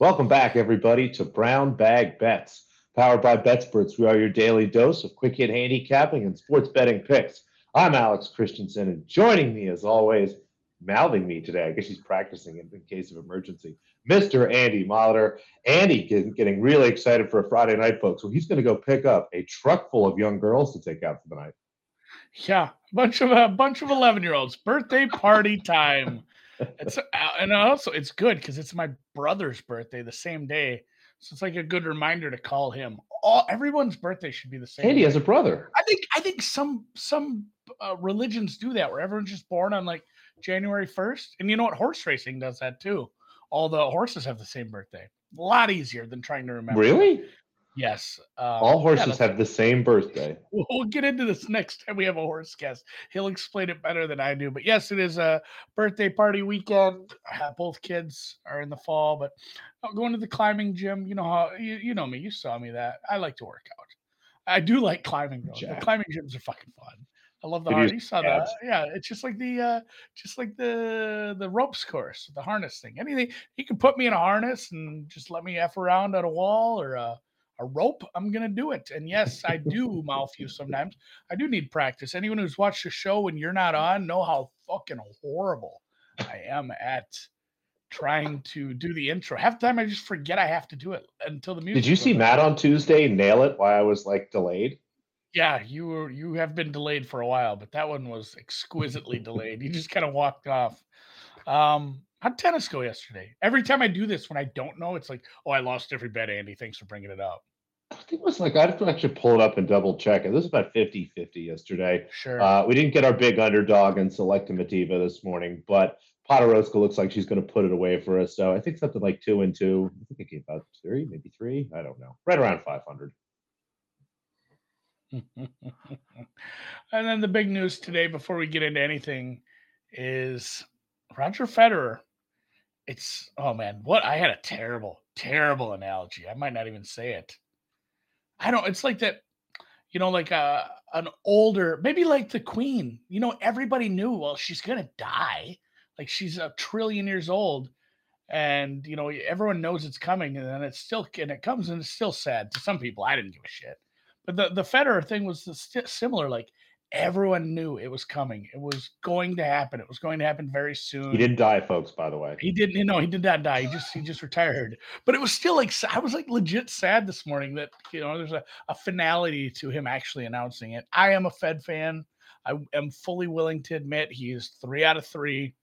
Welcome back, everybody, to Brown Bag Bets. Powered by BetSports, we are your daily dose of quick hit handicapping and sports betting picks. I'm Alex Christensen, and joining me, as always, mouthing me today, I guess he's practicing in, in case of emergency, Mr. Andy Molitor. Andy getting, getting really excited for a Friday night, folks. So he's going to go pick up a truck full of young girls to take out for the night. Yeah, bunch of a bunch of eleven year olds. Birthday party time. It's uh, and also it's good because it's my brother's birthday the same day, so it's like a good reminder to call him. All everyone's birthday should be the same. Andy day. has a brother. I think I think some some uh, religions do that where everyone's just born on like January first, and you know what? Horse racing does that too. All the horses have the same birthday. A lot easier than trying to remember. Really? Yes. Um, All horses that's- have the same birthday. We'll, we'll get into this next time we have a horse guest. He'll explain it better than I do. But yes, it is a birthday party weekend. Uh, Both kids are in the fall, but I'm going to the climbing gym. You know how you, you know me. You saw me that I like to work out. I do like climbing though. Jack. The climbing gyms are fucking fun. I love the use You saw that? Yeah, it's just like the uh just like the the ropes course, the harness thing. Anything you can put me in a harness and just let me f around at a wall or a a rope, I'm gonna do it. And yes, I do mouth you sometimes. I do need practice. Anyone who's watched the show and you're not on know how fucking horrible I am at trying to do the intro. Half the time I just forget I have to do it until the music. Did you see on. Matt on Tuesday nail it while I was like delayed? Yeah, you were you have been delayed for a while, but that one was exquisitely delayed. You just kind of walked off. Um, how'd tennis go yesterday? Every time I do this, when I don't know, it's like, oh, I lost every bet, Andy. Thanks for bringing it up. I think it was like, I'd have to actually pull it up and double check it. This was about 50 50 yesterday. Sure. Uh, we didn't get our big underdog in Selekhmeteva this morning, but Podoroska looks like she's going to put it away for us. So I think something like two and two. I think it gave about three, maybe three. I don't know. Right around 500. and then the big news today, before we get into anything, is Roger Federer. It's oh man, what I had a terrible, terrible analogy. I might not even say it. I don't. It's like that, you know, like a an older, maybe like the Queen. You know, everybody knew. Well, she's gonna die. Like she's a trillion years old, and you know everyone knows it's coming, and then it's still and it comes and it's still sad to some people. I didn't give a shit. But the the Federer thing was sti- similar. Like everyone knew it was coming. It was going to happen. It was going to happen very soon. He didn't die, folks, by the way. He didn't. You know, he did not die. He just he just retired. But it was still like I was like legit sad this morning that you know there's a, a finality to him actually announcing it. I am a Fed fan. I am fully willing to admit he is three out of three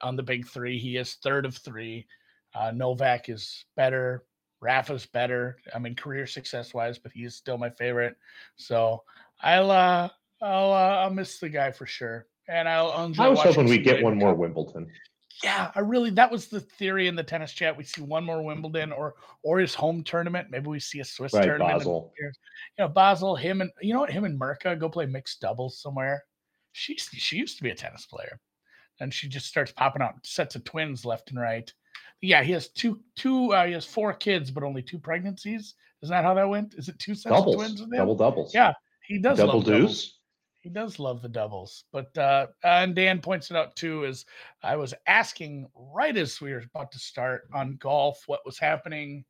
on the big three. He is third of three. Uh, Novak is better. Rafa's better. I mean, career success wise, but he is still my favorite. So I'll uh, I'll uh, I'll miss the guy for sure. And I'll, enjoy I was hoping we get one more Wimbledon. Yeah, I really that was the theory in the tennis chat. We see one more Wimbledon or or his home tournament. Maybe we see a Swiss Right, tournament. Basel. You know, Basel, him and you know what, him and Mirka go play mixed doubles somewhere. She she used to be a tennis player. And she just starts popping out sets of twins left and right. Yeah, he has two two uh, he has four kids, but only two pregnancies. Isn't that how that went? Is it two sets Doubles. of twins? Double doubles. Yeah, he does Double love doubles deuce. He does love the doubles but uh and dan points it out too is i was asking right as we were about to start on golf what was happening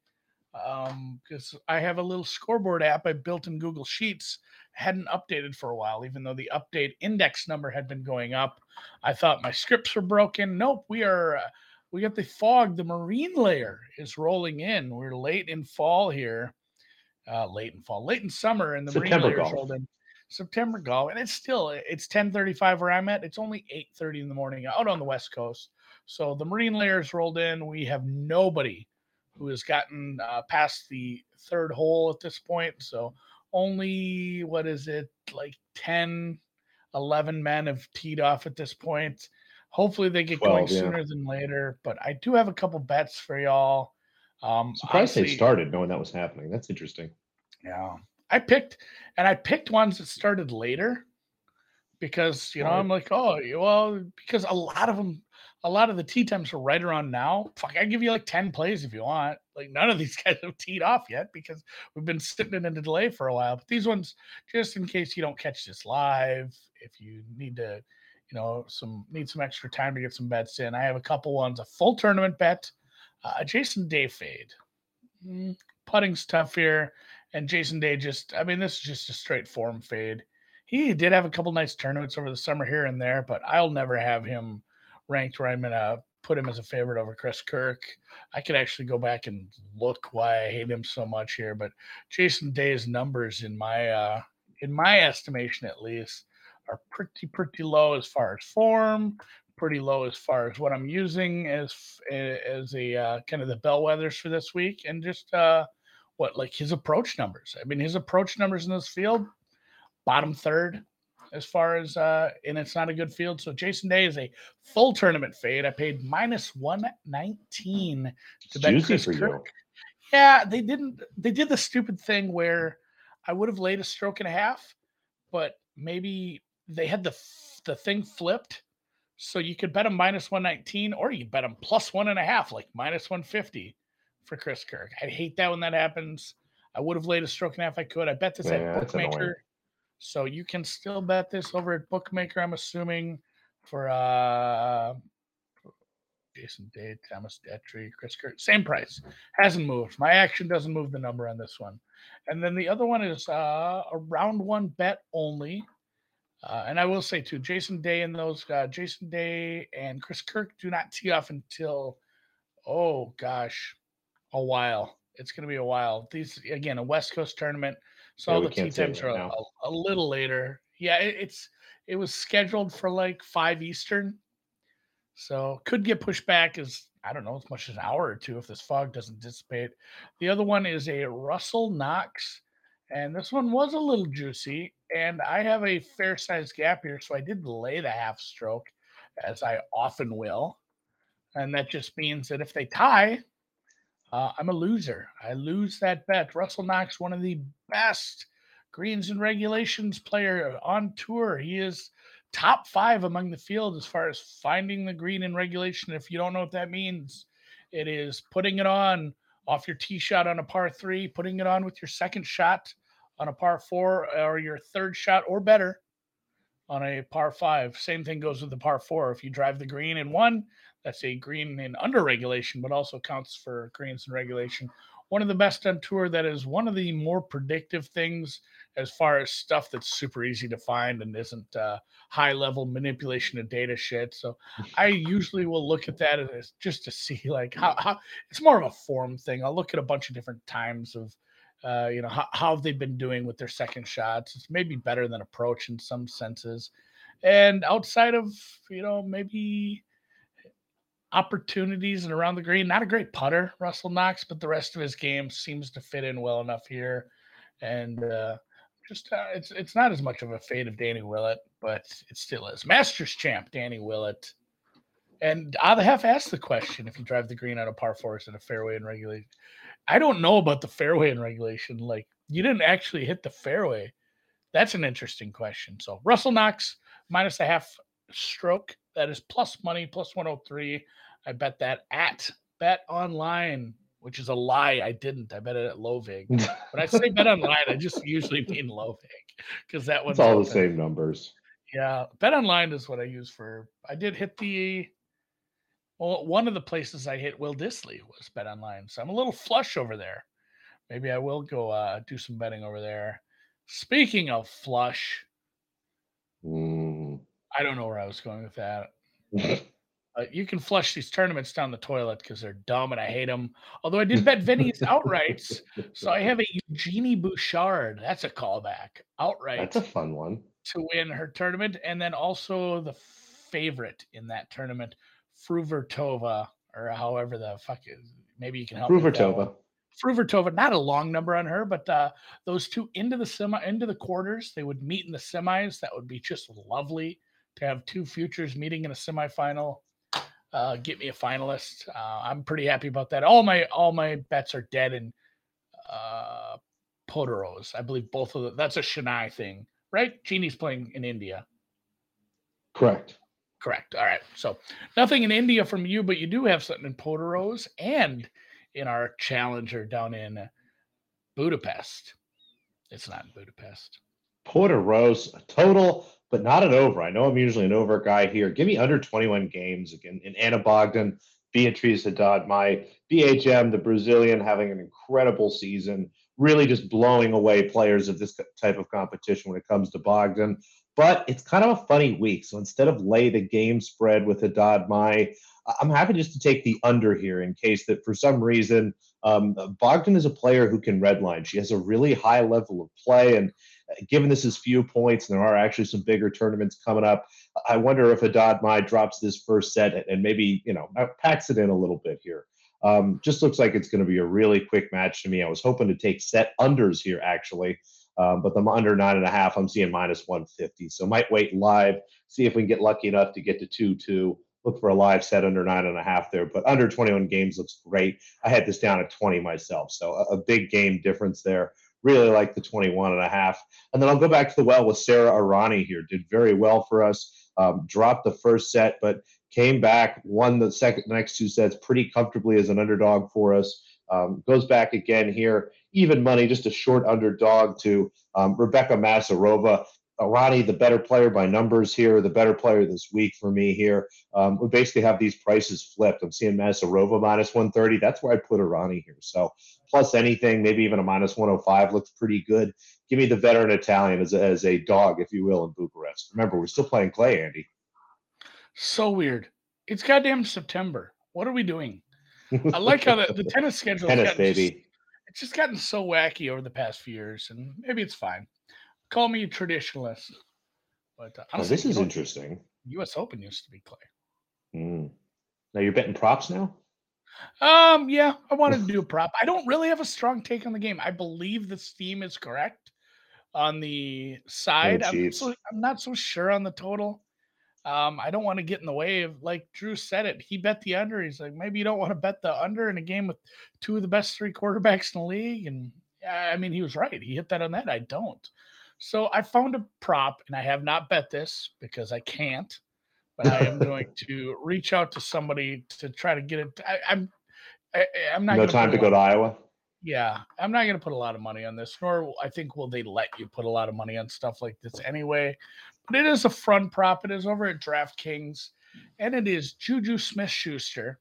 um because i have a little scoreboard app i built in google sheets hadn't updated for a while even though the update index number had been going up. I thought my scripts were broken. Nope we are uh, we got the fog the marine layer is rolling in. We're late in fall here uh late in fall late in summer and the September marine rolled in September golf, and it's still it's 10:35 where I'm at. It's only 8:30 in the morning out on the West Coast. So the marine layers rolled in. We have nobody who has gotten uh, past the third hole at this point. So only what is it like 10, 11 men have teed off at this point. Hopefully they get going yeah. sooner than later. But I do have a couple bets for y'all. Um, Surprised they started knowing that was happening. That's interesting. yeah. I picked and I picked ones that started later because you know. I'm like, oh well, because a lot of them a lot of the tee times are right around now. Fuck, I give you like 10 plays if you want. Like none of these guys have teed off yet because we've been sitting in a delay for a while. But these ones, just in case you don't catch this live, if you need to, you know, some need some extra time to get some bets in. I have a couple ones, a full tournament bet, Uh, Jason Day fade. Mm, putting's tough here, and Jason Day just. I mean, this is just a straight form fade. He did have a couple nice tournaments over the summer here and there, but I'll never have him ranked where I'm gonna put him as a favorite over Chris Kirk. I could actually go back and look why I hate him so much here, but Jason Day's numbers in my uh in my estimation at least are pretty pretty low as far as form, pretty low as far as what I'm using as as a uh, kind of the bellwethers for this week, and just uh, what like his approach numbers. I mean, his approach numbers in this field, bottom third as far as uh, and it's not a good field. So Jason Day is a full tournament fade. I paid minus one nineteen to bet Chris Kirk. You. Yeah, they didn't. They did the stupid thing where I would have laid a stroke and a half, but maybe they had the the thing flipped, so you could bet them minus one nineteen, or you bet them plus one and a half, like minus one fifty for Chris Kirk. I hate that when that happens. I would have laid a stroke and a half. I could. I bet this yeah, at bookmaker. So you can still bet this over at Bookmaker, I'm assuming, for uh Jason Day, Thomas Detry, Chris Kirk. same price. Hasn't moved. My action doesn't move the number on this one. And then the other one is uh, a round one bet only. Uh, and I will say too, Jason Day and those uh, Jason Day and Chris Kirk do not tee off until oh gosh, a while. It's going to be a while. These again a West Coast tournament. So yeah, all the tee times are a, a, little later. Yeah, it, it's it was scheduled for like five Eastern, so could get pushed back as I don't know as much as an hour or two if this fog doesn't dissipate. The other one is a Russell Knox, and this one was a little juicy. And I have a fair sized gap here, so I did lay the half stroke, as I often will. And that just means that if they tie, uh, I'm a loser. I lose that bet. Russell Knox, one of the best greens and regulations player on tour. He is top five among the field as far as finding the green in regulation. If you don't know what that means, it is putting it on off your tee shot on a par three, putting it on with your second shot on a par four, or your third shot or better on a par five. Same thing goes with the par four. If you drive the green in one, that's a green in under regulation, but also counts for greens in regulation. One of the best on tour that is one of the more predictive things as far as stuff that's super easy to find and isn't uh, high level manipulation of data shit. So I usually will look at that as just to see like how, how it's more of a form thing. I'll look at a bunch of different times of uh, you know how, how they've been doing with their second shots. It's maybe better than approach in some senses. And outside of you know maybe opportunities and around the green. Not a great putter, Russell Knox, but the rest of his game seems to fit in well enough here. And uh, just uh, it's it's not as much of a fade of Danny Willett, but it still is. Masters champ Danny Willett. And I'll have asked the question if you drive the green on a par four, it a fairway in regulation? I don't know about the fairway in regulation. Like you didn't actually hit the fairway. That's an interesting question. So Russell Knox minus a half stroke that is plus money, plus 103. I bet that at Bet Online, which is a lie. I didn't. I bet it at LowVig. When I say Bet Online, I just usually mean LowVig because that one's it's all open. the same numbers. Yeah, Bet Online is what I use for. I did hit the. Well, one of the places I hit Will Dissly was Bet Online, so I'm a little flush over there. Maybe I will go uh, do some betting over there. Speaking of flush, mm. I don't know where I was going with that. uh, you can flush these tournaments down the toilet because they're dumb and I hate them. Although I did bet Vinny's outrights, so I have a Eugenie Bouchard. That's a callback outright. That's a fun one to win her tournament, and then also the favorite in that tournament, Fruhvirtova, or however the fuck is. Maybe you can help. Fruhvirtova. Fruhvirtova, not a long number on her, but uh, those two into the semi, into the quarters, they would meet in the semis. That would be just lovely to have two futures meeting in a semifinal. Uh, get me a finalist. Uh, I'm pretty happy about that. All my all my bets are dead in uh, Portorož. I believe both of them. That's a Chennai thing, right? Genie's playing in India. Correct. Correct. All right. So nothing in India from you, but you do have something in Portorož and in our challenger down in Budapest. It's not in Budapest. Portorož, a total but not an over. I know I'm usually an over guy here. Give me under 21 games again in Ana Bogdan. Beatriz Haddad, my BHM, the Brazilian, having an incredible season, really just blowing away players of this type of competition when it comes to Bogdan. But it's kind of a funny week. So instead of lay the game spread with Haddad Maia I'm happy just to take the under here in case that for some reason um, Bogdan is a player who can redline. She has a really high level of play, and given this is few points, and there are actually some bigger tournaments coming up, I wonder if Haddad Maia drops this first set and maybe you know uh, packs it in a little bit here. Um, just looks like it's going to be a really quick match to me. I was hoping to take set unders here actually, um, but the under nine and a half, I'm seeing minus 150. So might wait live, see if we can get lucky enough to get to two two look for a live set under nine and a half there, but under 21 games looks great. I had this down at 20 myself, so a, a big game difference there. Really like the 21 and a half. And then I'll go back to the well with Sara Errani here. Did very well for us. Um, dropped the first set, but came back, won the second, the next two sets pretty comfortably as an underdog for us. Um, goes back again here, even money, just a short underdog to um, Rebecca Masarova. Errani, the better player by numbers here, the better player this week for me here. Um, we basically have these prices flipped. I'm seeing Masarova minus 130. That's where I put Errani here. So plus anything, maybe even a minus 105 looks pretty good. Give me the veteran Italian as a, as a dog, if you will, in Bucharest. Remember, we're still playing clay, Andy. So weird. It's goddamn September. What are we doing? I like how the, the tennis schedule tennis, baby. Just, it's just gotten so wacky over the past few years, and maybe it's fine call me a traditionalist. But uh, oh, this is interesting. U.S. Open used to be clay. Mm. Now you're betting props now. Um, yeah, I wanted to do a prop. I don't really have a strong take on the game. I believe the steam is correct on the side. Oh, I'm, so, I'm not so sure on the total. Um, I don't want to get in the way of like Drew said it. He bet the under. He's like, maybe you don't want to bet the under in a game with two of the best three quarterbacks in the league. And I mean, he was right. He hit that on that. I don't. So I found a prop, and I have not bet this because I can't, but I am going to reach out to somebody to try to get it. I, I'm I, am not. No time to go to Iowa. Yeah, I'm not going to put a lot of money on this, nor I think will they let you put a lot of money on stuff like this anyway. But it is a front prop. It is over at DraftKings, and it is Juju Smith Schuster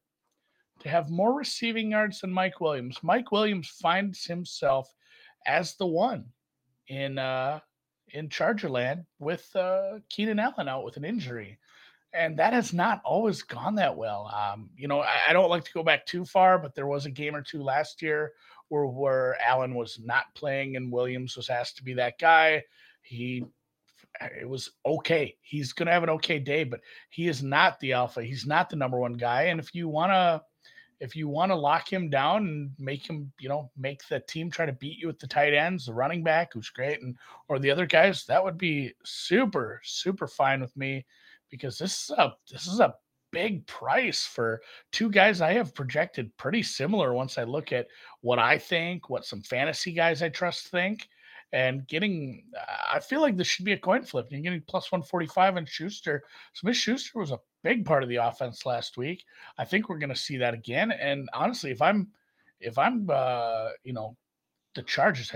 to have more receiving yards than Mike Williams. Mike Williams finds himself as the one in uh, in Chargerland with uh, Keenan Allen out with an injury. And that has not always gone that well. Um, you know, I, I, don't like to go back too far, but there was a game or two last year where, where Allen was not playing and Williams was asked to be that guy. He it was okay. He's going to have an okay day, but he is not the alpha. He's not the number one guy. And if you want to if you want to lock him down and make him, you know, make the team try to beat you with the tight ends, the running back who's great, and or the other guys, that would be super, super fine with me because this is a this is a big price for two guys I have projected pretty similar once I look at what I think, what some fantasy guys I trust think and getting I feel like this should be a coin flip. You're getting plus 145 on Schuster. Smith Schuster was a big part of the offense last week. I think we're going to see that again. And honestly, if I'm if I'm uh, you know, the Chargers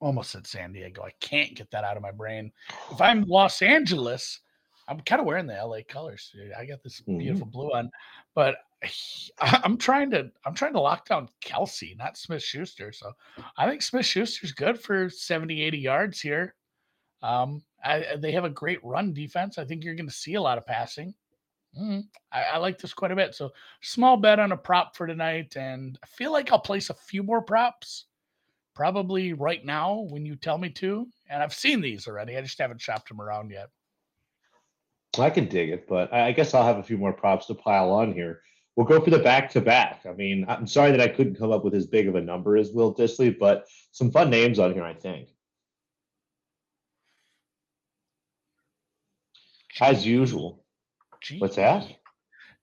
almost said San Diego. I can't get that out of my brain. If I'm Los Angeles, I'm kind of wearing the LA colors. I got this mm-hmm. beautiful blue on, but I'm trying to I'm trying to lock down Kelce, not Smith Schuster. So I think Smith Schuster's good for 70, 80 yards here. Um, I, they have a great run defense. I think you're going to see a lot of passing. Mm, I, I, like this quite a bit. So small bet on a prop for tonight, and I feel like I'll place a few more props probably right now when you tell me to. And I've seen these already. I just haven't shopped them around yet. I can dig it, but I guess I'll have a few more props to pile on here. We'll go for the back to back. I mean, I'm sorry that I couldn't come up with as big of a number as Will Dissly, but some fun names on here, I think. As usual. G- What's that?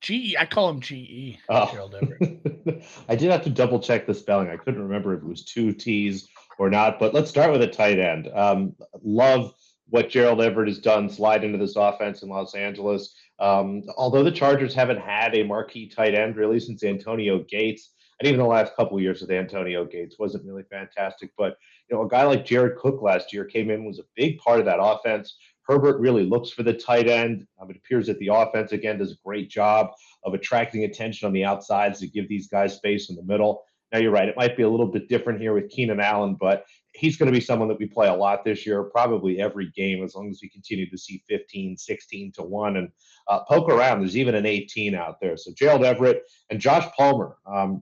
GE. I call him GE. Oh. I did have to double check the spelling. I couldn't remember if it was two T's or not, but let's start with a tight end. Um, love what Gerald Everett has done slide into this offense in Los Angeles. Um, although the Chargers haven't had a marquee tight end really since Antonio Gates, and even the last couple of years with Antonio Gates wasn't really fantastic. But you know, a guy like Jared Cook last year came in was a big part of that offense. Herbert really looks for the tight end. Um, it appears that the offense, again, does a great job of attracting attention on the outsides to give these guys space in the middle. Now, you're right. It might be a little bit different here with Keenan Allen, but he's going to be someone that we play a lot this year, probably every game, as long as we continue to see 15, 16 to 1 and uh, poke around. There's even an 18 out there. So Gerald Everett and Josh Palmer. Um,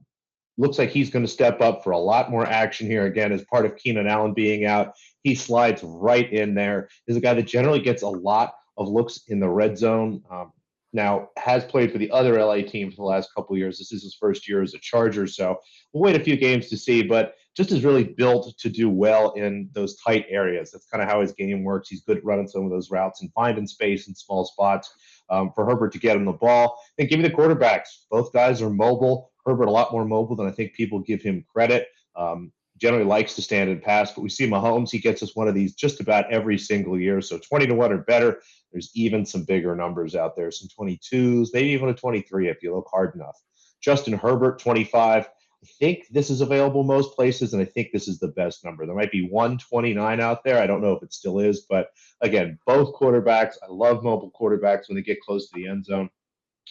looks like he's going to step up for a lot more action here again as part of Keenan Allen being out. He slides right in there. He's a guy that generally gets a lot of looks in the red zone. Um, now has played for the other LA team for the last couple years. This is his first year as a Charger, so we'll wait a few games to see. But just is really built to do well in those tight areas. That's kind of how his game works. He's good running some of those routes and finding space in small spots. Um, for Herbert to get him the ball. And give me the quarterbacks. Both guys are mobile. Herbert a lot more mobile than I think people give him credit. Um, generally likes to stand and pass, but we see Mahomes, he gets us one of these just about every single year. So 20 to 1 or better. There's even some bigger numbers out there, some 22s, maybe even a 23 if you look hard enough. Justin Herbert, 25. I think this is available most places, and I think this is the best number. There might be 129 out there. I don't know if it still is, but again, both quarterbacks. I love mobile quarterbacks when they get close to the end zone,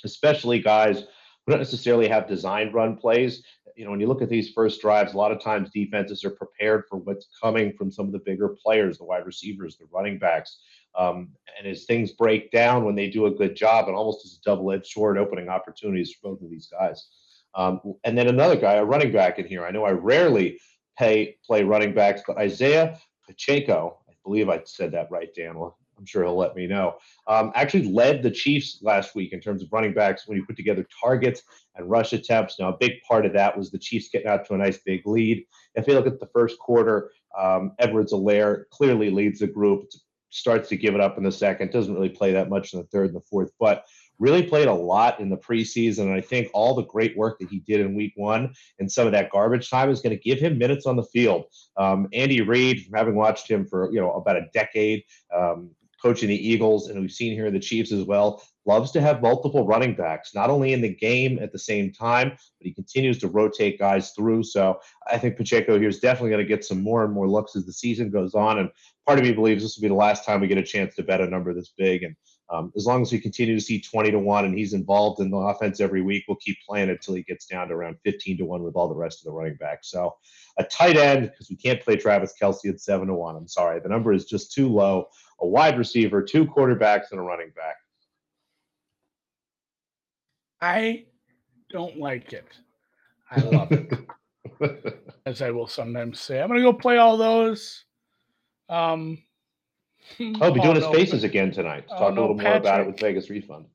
especially guys who don't necessarily have designed run plays you know, when you look at these first drives, a lot of times defenses are prepared for what's coming from some of the bigger players, the wide receivers, the running backs. Um, and as things break down when they do a good job, and almost as a double-edged sword, opening opportunities for both of these guys. Um, and then another guy, a running back in here. I know I rarely pay play running backs, but Isaiah Pacheco, I believe I said that right, Dan. I'm sure he'll let me know. Um, actually led the Chiefs last week in terms of running backs when you put together targets and rush attempts. Now, a big part of that was the Chiefs getting out to a nice big lead. If you look at the first quarter, um, Edwards-Helaire clearly leads the group, starts to give it up in the second, doesn't really play that much in the third and the fourth, but really played a lot in the preseason. And I think all the great work that he did in week one and some of that garbage time is going to give him minutes on the field. Um, Andy Reid, having watched him for you know about a decade, um, coaching the Eagles, and we've seen here the Chiefs as well, loves to have multiple running backs, not only in the game at the same time, but he continues to rotate guys through. So I think Pacheco here is definitely going to get some more and more looks as the season goes on. And part of me believes this will be the last time we get a chance to bet a number this big. And um, as long as we continue to see 20 to 1 and he's involved in the offense every week, we'll keep playing it until he gets down to around 15 to 1 with all the rest of the running backs. So a tight end, because we can't play Travis Kelce at 7 to 1. I'm sorry. The number is just too low a wide receiver, two quarterbacks, and a running back. I don't like it. I love it. As I will sometimes say, I'm going to go play all those. Um, I'll oh, be oh, doing his faces again tonight. To oh, talk no, a little Patrick, more about it with Vegas Refund.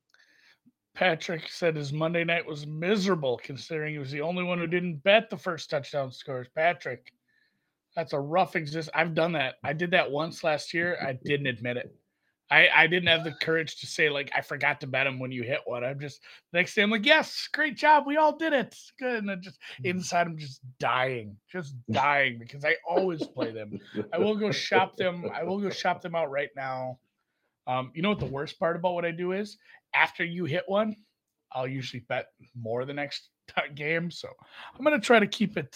Patrick said his Monday night was miserable, considering he was the only one who didn't bet the first touchdown scores. Patrick, that's a rough exist. I've done that. I did that once last year. I didn't admit it. I, I didn't have the courage to say like I forgot to bet him when you hit one. I'm just next day I'm like, yes, great job. We all did it. Good. And then just mm. inside I'm just dying, just dying because I always play them. I will go shop them. I will go shop them out right now. Um, you know what the worst part about what I do is after you hit one, I'll usually bet more the next game. So I'm gonna try to keep it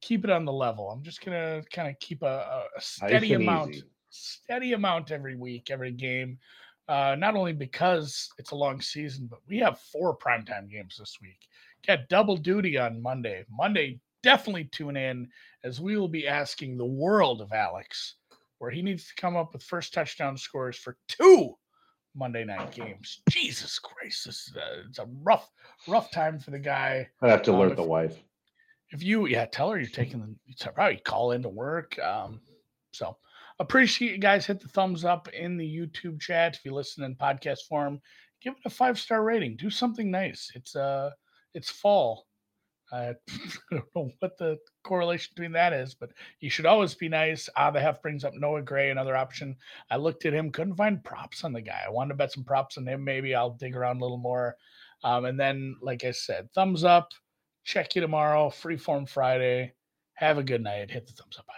keep it on the level. I'm just gonna kind of keep a, a steady amount, easy. Steady amount every week, every game. Uh, not only because it's a long season, but we have four primetime games this week. Got double duty on Monday. Monday, definitely tune in as we will be asking the world of Alex, where he needs to come up with first touchdown scores for two Monday night games. Jesus Christ, this is a, it's a rough, rough time for the guy. I have to um, alert the wife if you yeah tell her you're taking the probably call into work um so appreciate you guys hit the thumbs up in the youtube chat if you listen in podcast form give it a five star rating do something nice it's uh it's fall I don't know what the correlation between that is, but you should always be nice. Ah, the Hef brings up Noah Gray, another option. I looked at him, couldn't find props on the guy. I wanted to bet some props on him. Maybe I'll dig around a little more. Um, and then, like I said, thumbs up. Check you tomorrow. Freeform Friday. Have a good night. Hit the thumbs up. Bye.